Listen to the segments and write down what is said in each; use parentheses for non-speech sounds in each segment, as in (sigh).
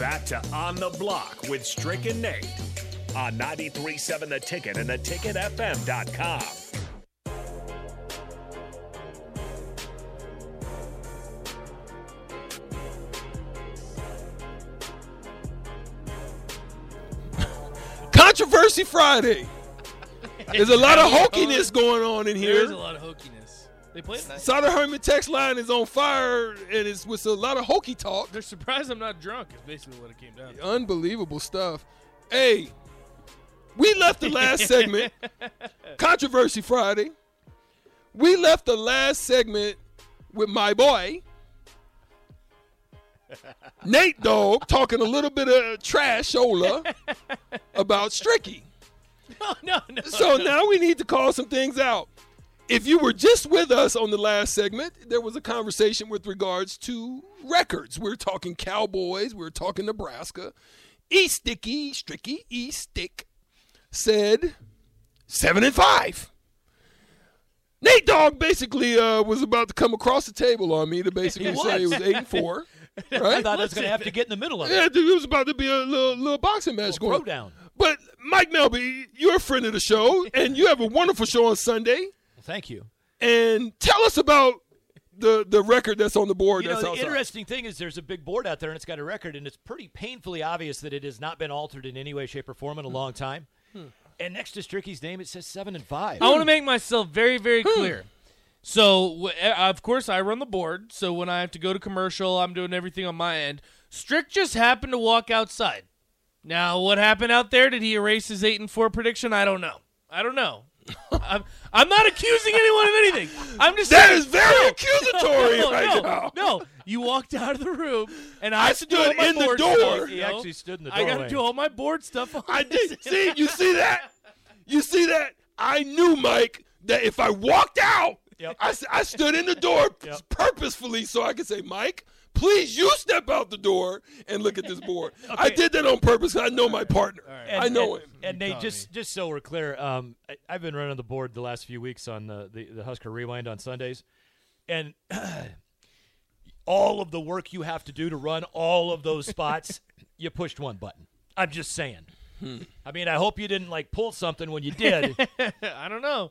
back to On the Block with Stricken Nate on 93.7 The Ticket and theticketfm.com. (laughs) Controversy Friday. There's a lot of hokiness going on in There is a here. lot of hokiness. They played nice. Sutter Herman text line is on fire, and it's with a lot of hokey talk. They're surprised I'm not drunk. Is basically what it came down to. Unbelievable stuff. Hey, we left the last segment, (laughs) Controversy Friday. We left the last segment with my boy, (laughs) Nate Dog talking a little bit of trash Ola (laughs) about Stricky. No, no, no. So now we need to call some things out. If you were just with us on the last segment, there was a conversation with regards to records. We are talking Cowboys, we are talking Nebraska. E Sticky, Stricky, E Stick said seven and five. Nate Dogg basically uh, was about to come across the table on me to basically say it was. eight and four. (laughs) I thought I was going to have to get in the middle of it. Yeah, dude, it was about to be a little, little boxing match going. throwdown. But Mike Melby, you're a friend of the show, and you have a wonderful show on Sunday. Thank you. And tell us about the the record that's on the board. You know, the outside. interesting thing is there's a big board out there and it's got a record, and it's pretty painfully obvious that it has not been altered in any way, shape, or form in a long time. And next to Stricky's name, it says seven and five. I want to make myself very, very Hmm. clear. So, w- uh, of course, I run the board. So when I have to go to commercial, I'm doing everything on my end. Strick just happened to walk outside. Now, what happened out there? Did he erase his eight and four prediction? I don't know. I don't know. I'm, I'm not accusing anyone of anything. I'm just That saying, is very no, accusatory no, right no, now. No, you walked out of the room, and I, I have to do all stood in the door. stuff, He you know? actually stood in the door. I got to do all my board stuff. On I this. did. See, you see that? You see that? I knew, Mike, that if I walked out, Yep. I, s- I stood in the door (laughs) Yep. purposefully so I could say, Mike, please you step out the door and look at this board. (laughs) I did that on purpose. I know my partner. And, I know and, him. And Nate, caught just just so we're clear, um, I, I've been running the board the last few weeks on the, the, the Husker Rewind on Sundays, and (clears throat) all of the work you have to do to run all of those spots, (laughs) you pushed one button. I'm just saying. Hmm. I mean, I hope you didn't like pull something when you did. (laughs) I don't know.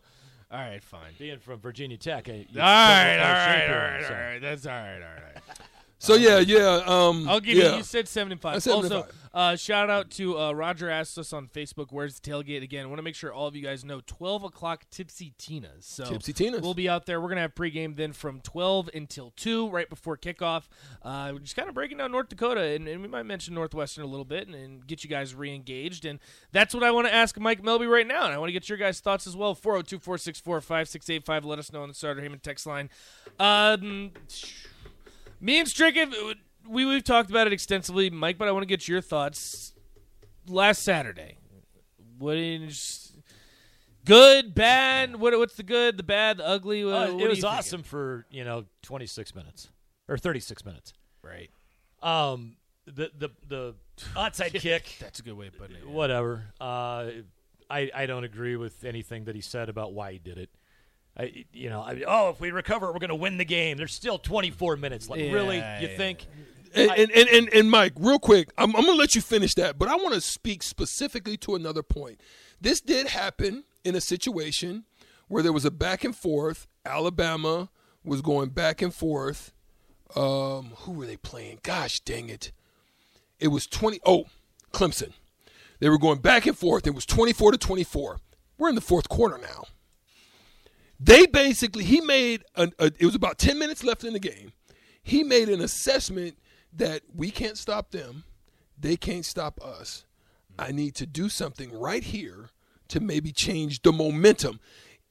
All right, fine. being from Virginia Tech, you All right, double all fell right, shape all here, right, so. all right. That's all right, all right. So yeah, yeah. Um, I'll give yeah. you. You said seventy-five. Also, uh, shout out to uh, Roger asked us on Facebook, "Where's the tailgate again?" I want to make sure all of you guys know. Twelve o'clock, Tipsy Tina's. So Tipsy Tina's. We'll be out there. We're gonna have pregame then from twelve until two, right before kickoff. Uh, we're just kind of breaking down North Dakota, and, and we might mention Northwestern a little bit, and, and get you guys re-engaged. And that's what I want to ask Mike Melby right now, and I want to get your guys' thoughts as well. 402-464-5685. Let us know on the Starter Heyman text line. Um, me and Stricken, we we've talked about it extensively, Mike. But I want to get your thoughts. Last Saturday, what is good, bad? What what's the good, the bad, the ugly? What, Uh, what it was awesome for you know 26 minutes or 36 minutes. right? Um, the the the (laughs) onside kick. That's a good way of putting it. yeah. whatever. Uh, I I don't agree with anything that he said about why he did it. I you know I, oh if we recover we're going to win the game. There's still 24 minutes. Like really, you yeah. think? And, and, and, and, and Mike, real quick, I'm, I'm going to let you finish that, but I want to speak specifically to another point. This did happen in a situation where there was a back and forth. Alabama was going back and forth. Um, who were they playing? Gosh dang it. It was 20. Oh, Clemson. They were going back and forth. It was 24 to 24. We're in the fourth quarter now. They basically, he made, an, a, it was about 10 minutes left in the game. He made an assessment that we can't stop them, they can't stop us. I need to do something right here to maybe change the momentum.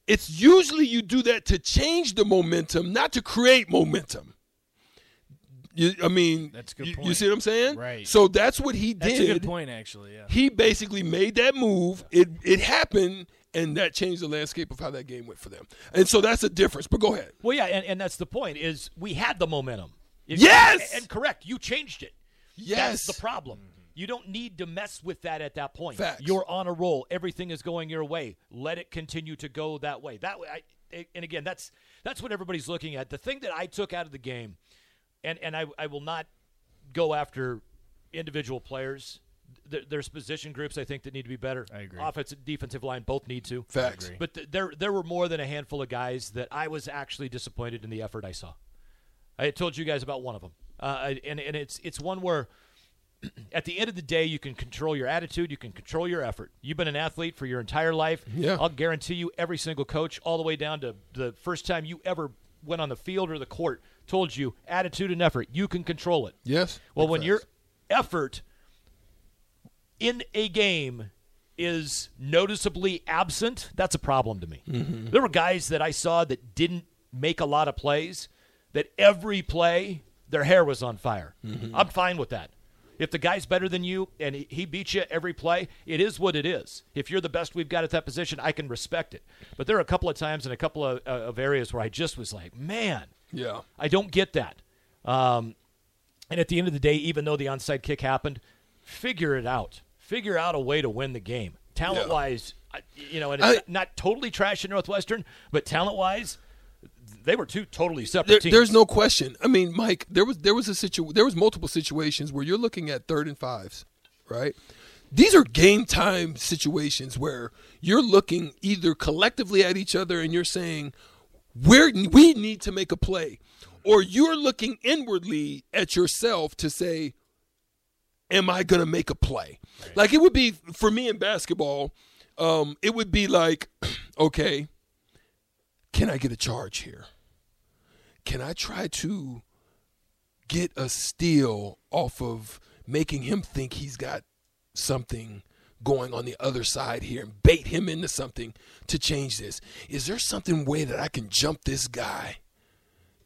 It's usually you do that to change the momentum, not to create momentum. You, I mean, That's a good you, you see what I'm saying? Right. So that's what he did. That's a good point, actually. Yeah. he basically made that move. It it happened, and that changed the landscape of how that game went for them. And so that's a difference. But go ahead. Well, yeah, and, and that's the point. Is we had the momentum. If- Yes! and correct. You changed it. Yes. That's the problem. You don't need to mess with that at that point. Facts. You're on a roll. Everything is going your way. Let it continue to go that way. That way. I, eh, and again, that's that's what everybody's looking at. The thing that I took out of the game, and and I I will not go after individual players. Th- There's position groups I think that need to be better. I agree. Offensive, defensive line both need to. Facts. agree. But th- there there were more than a handful of guys that I was actually disappointed in the effort I saw. I had told you guys about one of them, uh, and and it's it's one where (clears throat) at the end of the day you can control your attitude, you can control your effort. You've been an athlete for your entire life. Yeah. I'll guarantee you, every single coach, all the way down to the first time you ever went on the field or the court, told you attitude and effort. You can control it. Yes. Well, when facts. your effort in a game is noticeably absent, that's a problem to me. Mm-hmm. There were guys that I saw that didn't make a lot of plays, that every play their hair was on fire. Mm-hmm. I'm fine with that. If the guy's better than you and he- beats you every play, it is what it is. If you're the best we've got at that position, I can respect it. But there are a couple of times in a couple of, uh, of areas where I just was like, man, Yeah. I don't get that. Um, and at the end of the day, even though the onside kick happened, figure it out. Figure out a way to win the game. Talent wise, you know, and it's I- not totally trash in Northwestern, but talent wise, they were two totally separate There, teams. there's no question. I mean, Mike, there was there was a situ there was multiple situations where you're looking at third and fives, right? These are game time situations where you're looking either collectively at each other and you're saying, "Where we need to make a play," or you're looking inwardly at yourself to say, "Am I going to make a play?" Like it would be for me in basketball. Um, it would be like, (clears throat) okay, can I get a charge here? Can I try to get a steal off of making him think he's got something going on the other side here and bait him into something to change this? Is there something way that I can jump this guy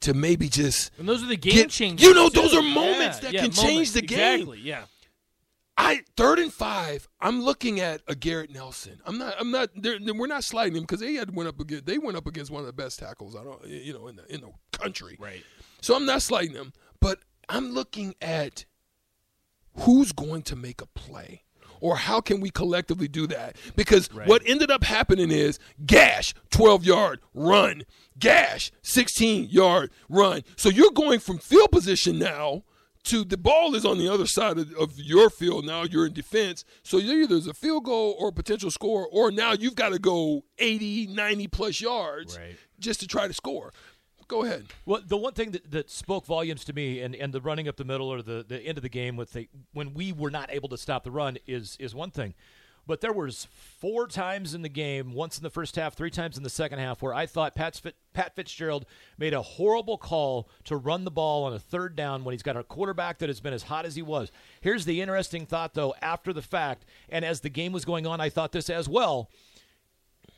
to maybe just And those are the game Get- changers. you know, too. those are moments Yeah, that yeah, can change the game. Exactly. Yeah. I third and five. I'm looking at a Garrett Nelson. I'm not. I'm not. We're not sliding him because they had went up against. They went up against one of the best tackles. I don't. You know, in the in the country. Right. So I'm not sliding them, but I'm looking at who's going to make a play. Or how can we collectively do that? Because what ended up happening is gash, 12 yard run, gash, 16 yard run. So you're going from field position now to the ball is on the other side of, of your field. Now you're in defense. So either there's a field goal or a potential score, or now you've got to go 80, 90 plus yards Right. just to try to score. Go ahead. Well, the one thing that, that spoke volumes to me, and, and the running up the middle or the, the end of the game with the when we were not able to stop the run is is one thing, but there was four times in the game, once in the first half, three times in the second half, where I thought Pat, Pat Fitzgerald made a horrible call to run the ball on a third down when he's got a quarterback that has been as hot as he was. Here's the interesting thought, though, after the fact, and as the game was going on, I thought this as well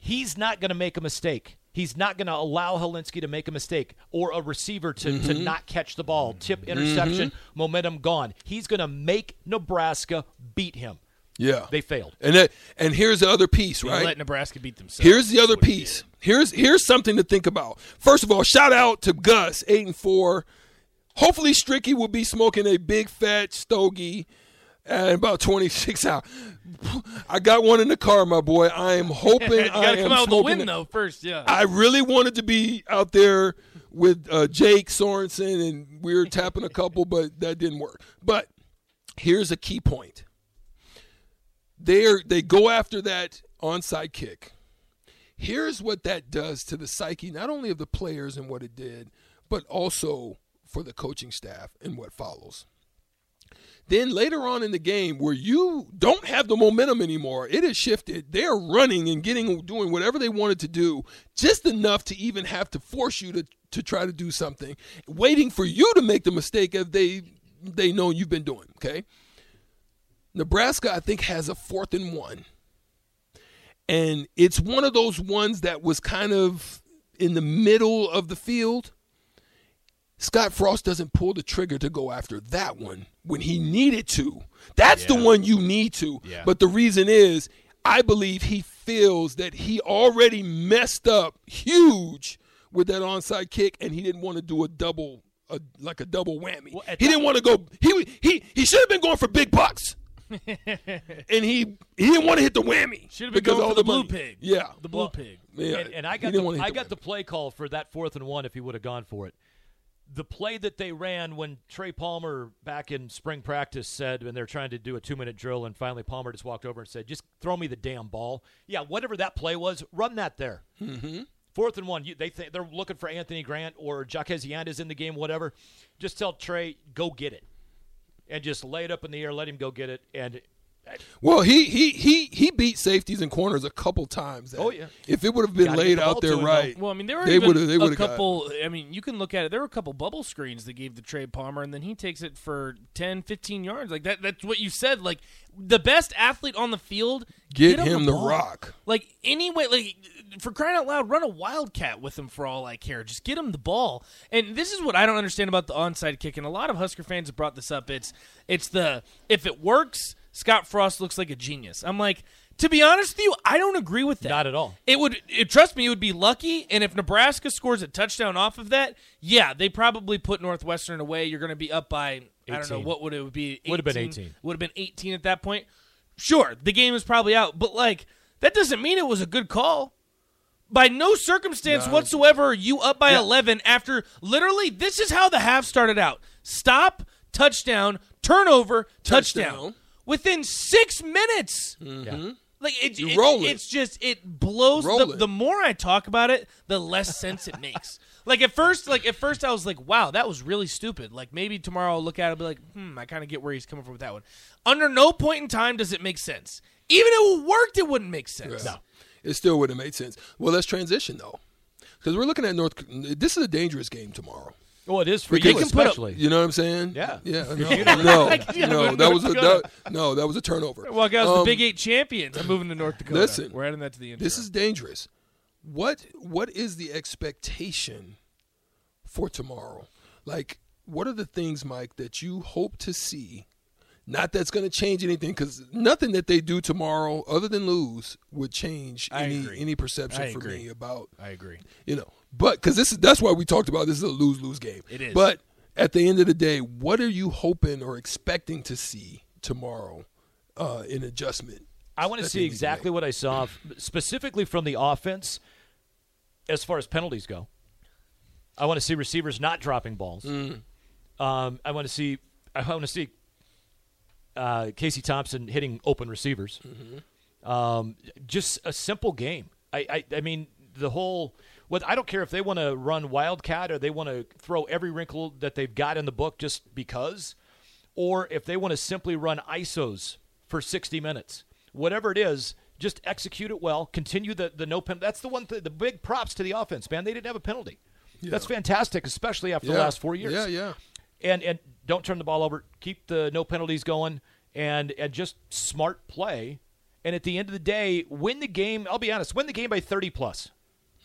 he's not going to make a mistake. He's not going to allow Hilinski to make a mistake or a receiver to, to mm-hmm. not catch the ball. Tip mm-hmm. interception, momentum gone. He's going to make Nebraska beat him. Yeah. They failed. And that, and here's the other piece, They right? Let Nebraska beat themselves. Here's the other piece. Here's here's something to think about. First of all, shout out to Gus, eight and four. Hopefully, Stricky will be smoking a big fat stogie at about 26 hours. I got one in the car, my boy. I am (laughs) hoping You I gotta am come out with a win it. though first. Yeah. I really wanted to be out there with uh, Jake Sorensen, and we were tapping a couple, but that didn't work. But here's a key point: they are, they go after that onside kick. Here's what that does to the psyche, not only of the players and what it did, but also for the coaching staff and what follows. Then later on in the game, where you don't have the momentum anymore, it has shifted. They're running and getting doing whatever they wanted to do, just enough to even have to force you to to try to do something, waiting for you to make the mistake if they they know you've been doing. Okay. Nebraska, I think, has a fourth and one. And it's one of those ones that was kind of in the middle of the field. Scott Frost doesn't pull the trigger to go after that one when he needed to. That's the one you need to. Yeah. But the reason is, I believe he feels that he already messed up huge with that onside kick, and he didn't want to do a double, a, like a double whammy. Well, he didn't want to go. He he he should have been going for big bucks. (laughs) and he he didn't want to hit the whammy. Should have been because going all for the money. blue pig. Yeah, The blue pig. yeah. And, and I got the, I the got whammy. the play call for that fourth and one if he would have gone for it. The play that they ran when Trey Palmer back in spring practice said when they're trying to do a two minute drill, and finally Palmer just walked over and said, "Just throw me the damn ball." Yeah, whatever that play was, run that there. Mm-hmm. Fourth and one, you, they think they're looking for Anthony Grant or Jaquez Yant's in the game, whatever. Just tell Trey, go get it, and just lay it up in the air, let him go get it, and Well, he he he he beat safeties and corners a couple times. that- Oh, yeah. If it would have been Gotta laid the out there to him, though. right, Well, I mean, there were They even they a couple. I mean, you can look at it. There were a couple bubble screens that gave the Trey Palmer, and then he takes it for 10, 15 yards. Like that. That's what you said. Like the best athlete on the field. Get him, him the ball. rock. Like anyway, like for crying out loud, run a wildcat with him for all I care. Just get him the ball. And this is what I don't understand about the onside kick. And a lot of Husker fans have brought this up. It's it's the if it works, Scott Frost looks like a genius. I'm like, to be honest with you, I don't agree with that. Not at all. It would it, trust me, it would be lucky. And if Nebraska scores a touchdown off of that, yeah, they probably put Northwestern away. You're going to be up by I don't know 18. what would it be. Would have been 18. Would have been 18 at that point. Sure, the game is probably out, but like that doesn't mean it was a good call. By no circumstance No. whatsoever are you up by Yeah. 11 after literally this is how the half started out. Stop, touchdown, turnover, touchdown. Touchdown. Within 6 minutes. yeah. Like it, You it- roll it. it's just it blows. Roll The, it. the more I talk about it, the less sense it makes. (laughs) Like at first, like at first, I was like, "Wow, that was really stupid." Like maybe tomorrow I'll look at it and be like, "Hmm, I kind of get where he's coming from with that one." Under no point in time does it make sense. Even if it worked, it wouldn't make sense. No. It still wouldn't have made sense. Well, let's transition though, because we're looking at North. This is a dangerous game tomorrow. Well, it is for Because- you, put up- especially. You know what I'm saying? Yeah. Yeah. No, Like, no, yeah, no, that was a that, no, that was a turnover. Well, guys, the Um, Big Eight champions. I'm moving to North Dakota. Listen, we're adding that to the intro. This is dangerous. What what is the expectation for tomorrow? Like, what are the things, Mike, that you hope to see? Not that's going to change anything, because nothing that they do tomorrow, other than lose, would change I any agree. any perception I for agree. me about I agree. you know. But because this is that's why we talked about this is a lose lose game. It is. But at the end of the day, what are you hoping or expecting to see tomorrow uh, in adjustment? I want to see they need to exactly what I saw, specifically from the offense, as far as penalties go. I want to see receivers not dropping balls. Mm. Um, I want to see. I want to see uh, Casey Thompson hitting open receivers. Mm-hmm. Um, just a simple game. I, I, I mean, the whole. What I don't care if they want to run wildcat or they want to throw every wrinkle that they've got in the book just because, or if they want to simply run ISOs for 60 minutes. Whatever it is, just execute it well. Continue the the no pen. That's the one. Th- the big props to the offense, man. They didn't have a penalty. That's fantastic, especially after the last four years Yeah, yeah. and and don't turn the ball over. Keep the no penalties going, and and just smart play. And at the end of the day, win the game. I'll be honest, win the game by thirty plus.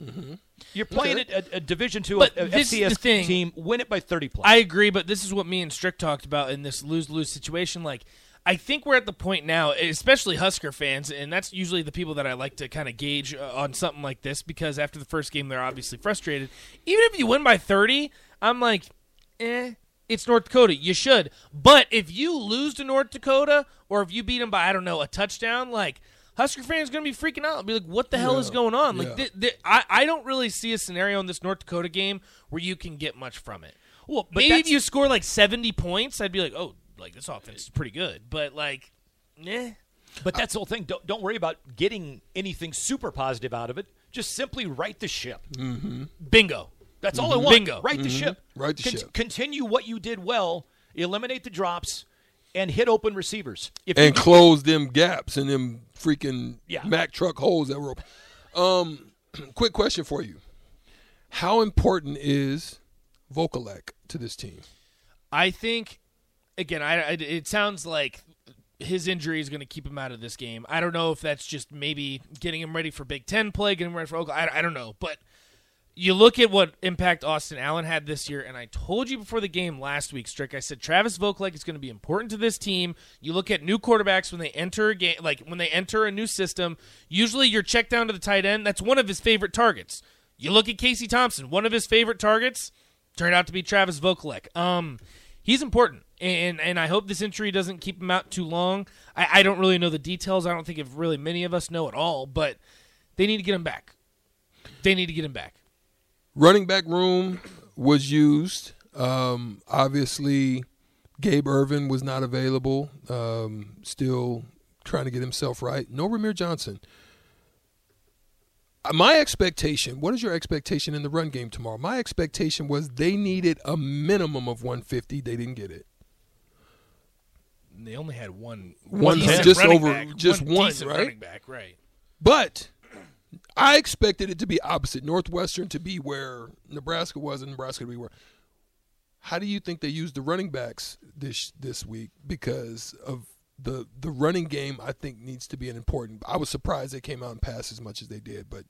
Mm-hmm. You're playing Okay. a, a, Division two But a, a this FCS team. Win it by thirty plus. I agree, but this is what me and Strick talked about in this lose lose situation. Like, I think we're at the point now, especially Husker fans, and that's usually the people that I like to kind of gauge uh, on something like this because after the first game, they're obviously frustrated. Even if you win by 30, I'm like, eh. It's North Dakota. You should. But if you lose to North Dakota, or if you beat them by, I don't know, a touchdown, like, Husker fans going to be freaking out. Be like, what the hell is going on? Like, Yeah. th- th- I, I don't really see a scenario in this North Dakota game where you can get much from it. well, but Maybe if you score like 70 points, I'd be like, oh, like this offense is pretty good. But like, eh. But that's the whole thing. Don't don't worry about getting anything super positive out of it. Just simply right the ship. Bingo. That's all I want. Bingo. Right the ship. Right the ship. Continue what you did well. Eliminate the drops, and hit open receivers. If you and close them gaps and them freaking Yeah. Mack truck holes that were open. Um, (clears throat) quick question for you: How important is Vokolek to this team? I think, again, I, I- it sounds like his injury is going to keep him out of this game. I don't know if that's just maybe getting him ready for Big Ten play, getting him ready for Oklahoma. I, I don't know. But you look at what impact Austin Allen had this year, and I told you before the game last week, Strick, I said Travis Vokolek is going to be important to this team. You look at new quarterbacks when they enter a game, like when they enter a new system, usually you're checked down to the tight end. That's one of his favorite targets. You look at Casey Thompson, one of his favorite targets turned out to be Travis Vokolek. Um, he's important, and and I hope this injury doesn't keep him out too long. I, I don't really know the details. I don't think if really many of us know at all, but they need to get him back. They need to get him back. Running back room was used Um, obviously, Gabe Ervin was not available. Um, still trying to get himself right. No Rahmir Johnson. Uh, My expectation, what is your expectation in the run game tomorrow? My expectation was they needed a minimum of 150. They didn't get it. They only had one. One just over- back, just one, decent right? Running back, right? But I expected it to be opposite. Northwestern to be where Nebraska was, and Nebraska to be where. How do you think they used the running backs this this week? Because of the the running game, I think needs to be an important. I was surprised they came out and passed as much as they did. But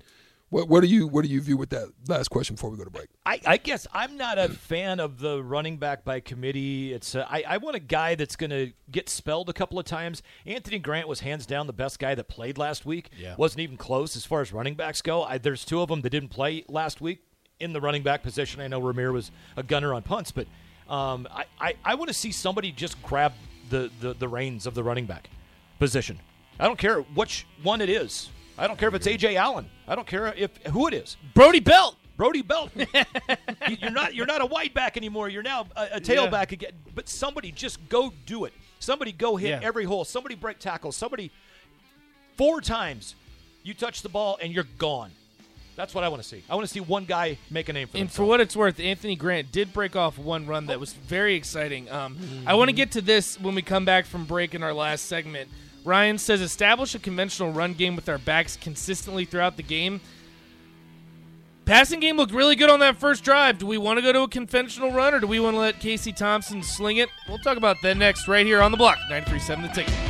what what do you what do you view with that last question before we go to break? I, I guess I'm not a fan of the running back by committee. It's uh, I, I want a guy that's going to get spelled a couple of times. Anthony Grant was hands down the best guy that played last week. Yeah. wasn't even close as far as running backs go. I, there's two of them that didn't play last week in the running back position. I know Rahmir was a gunner on punts, but um, I, I, I want to see somebody just grab the, the, the reins of the running back position. I don't care which one it is. I don't care if it's AJ Allen. I don't care if who it is. Brody Belt. Brody Belt. (laughs) You- you're not you're not a wide back anymore. You're now a, a tailback again. But somebody just go do it. Somebody go hit Yeah. every hole. Somebody break tackles. Somebody four times you touch the ball and you're gone. That's what I want to see. I want to see one guy make a name for himself. And for what it's worth, Anthony Grant did break off one run that was very exciting. Um, I want to get to this when we come back from break in our last segment. Ryan says establish a conventional run game with our backs consistently throughout the game. Passing game looked really good on that first drive. Do we want to go to a conventional run or do we want to let Casey Thompson sling it? We'll talk about that next right here on the block. 93.7 The Ticket.